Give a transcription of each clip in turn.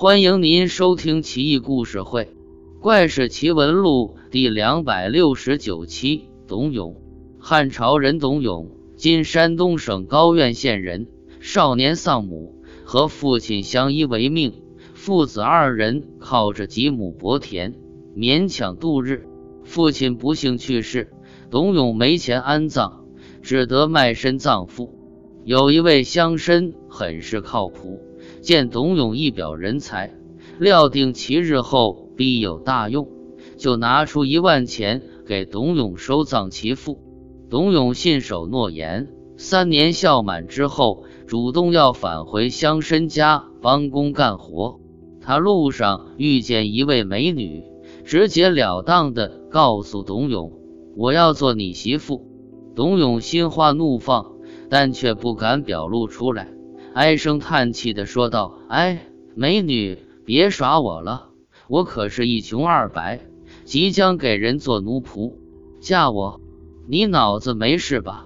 欢迎您收听《奇异故事会·怪事奇闻录》第两百六十九期。董永，汉朝人董永，今山东省高院县人。少年丧母，和父亲相依为命，父子二人靠着几亩薄田勉强度日。父亲不幸去世，董永没钱安葬，只得卖身葬父。有一位乡绅很是靠谱，见董永一表人才，料定其日后必有大用，就拿出一万钱给董永收葬其父。董永信守诺言，三年孝满之后，主动要返回乡绅家帮工干活。他路上遇见一位美女，直截了当的告诉董永：“我要做你媳妇。”董永心花怒放。但却不敢表露出来，唉声叹气的说道：“哎，美女，别耍我了，我可是一穷二白，即将给人做奴仆，嫁我，你脑子没事吧？”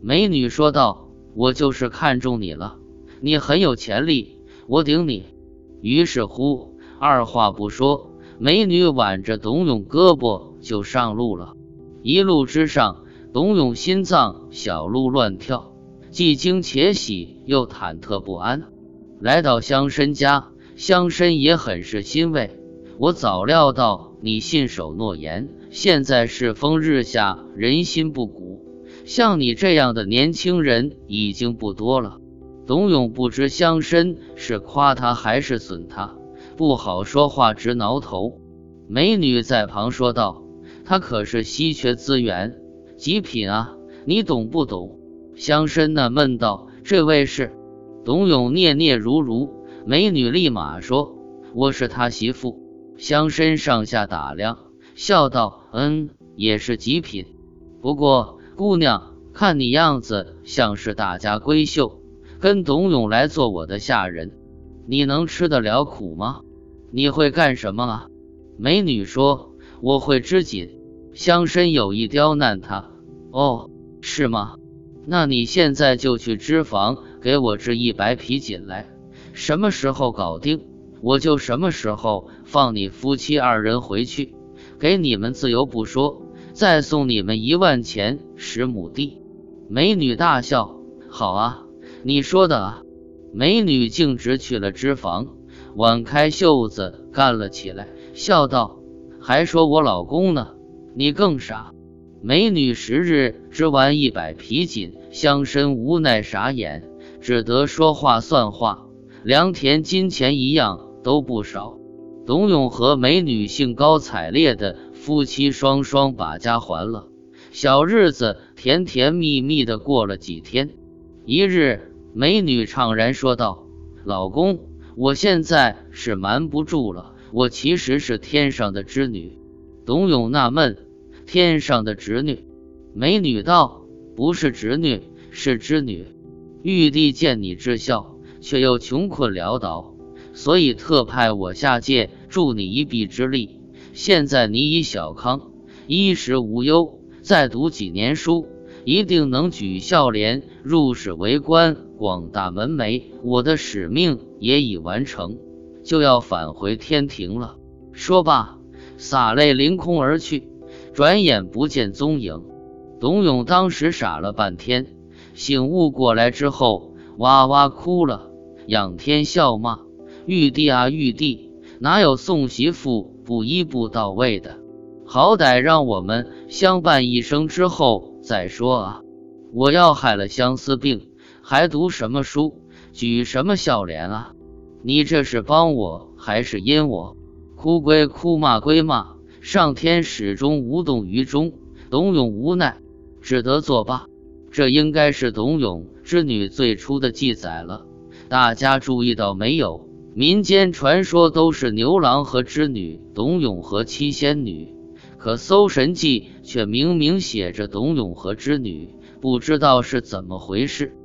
美女说道：“我就是看中你了，你很有潜力，我顶你。”于是乎，二话不说，美女挽着董永胳膊就上路了。一路之上，董永心脏小鹿乱跳。既惊且喜，又忐忑不安。来到乡绅家，乡绅也很是欣慰。我早料到你信守诺言，现在世风日下，人心不古，像你这样的年轻人已经不多了。董永不知乡绅是夸他还是损他，不好说话，直挠头。美女在旁说道：“他可是稀缺资源，极品啊，你懂不懂？”乡绅纳闷道：“这位是？”董永嗫嗫如如。美女立马说：“我是他媳妇。”乡绅上下打量，笑道：“嗯，也是极品。不过姑娘，看你样子像是大家闺秀，跟董永来做我的下人，你能吃得了苦吗？你会干什么啊？”美女说：“我会织锦。”乡绅有意刁难她：“哦，是吗？”那你现在就去织坊给我织一百匹锦来，什么时候搞定，我就什么时候放你夫妻二人回去，给你们自由不说，再送你们一万钱十亩地。美女大笑：“好啊，你说的啊！”美女径直去了织坊，挽开袖子干了起来，笑道：“还说我老公呢，你更傻。”美女十日织完一百匹锦，乡绅无奈傻眼，只得说话算话，良田金钱一样都不少。董永和美女兴高采烈的夫妻双双把家还了，小日子甜甜蜜蜜的过了几天。一日，美女怅然说道：“老公，我现在是瞒不住了，我其实是天上的织女。”董永纳闷。天上的侄女，美女道：“不是侄女，是织女。玉帝见你至孝，却又穷困潦倒，所以特派我下界助你一臂之力。现在你已小康，衣食无忧，再读几年书，一定能举孝廉，入仕为官，广大门楣。我的使命也已完成，就要返回天庭了。”说罢，洒泪凌空而去。转眼不见踪影，董永当时傻了半天，醒悟过来之后，哇哇哭了，仰天笑骂：“玉帝啊，玉帝，哪有送媳妇不一步到位的？好歹让我们相伴一生之后再说啊！我要害了相思病，还读什么书，举什么孝廉啊？你这是帮我还是阴我？哭归哭，骂归骂。”上天始终无动于衷，董永无奈，只得作罢。这应该是董永织女最初的记载了。大家注意到没有？民间传说都是牛郎和织女，董永和七仙女，可《搜神记》却明明写着董永和织女，不知道是怎么回事。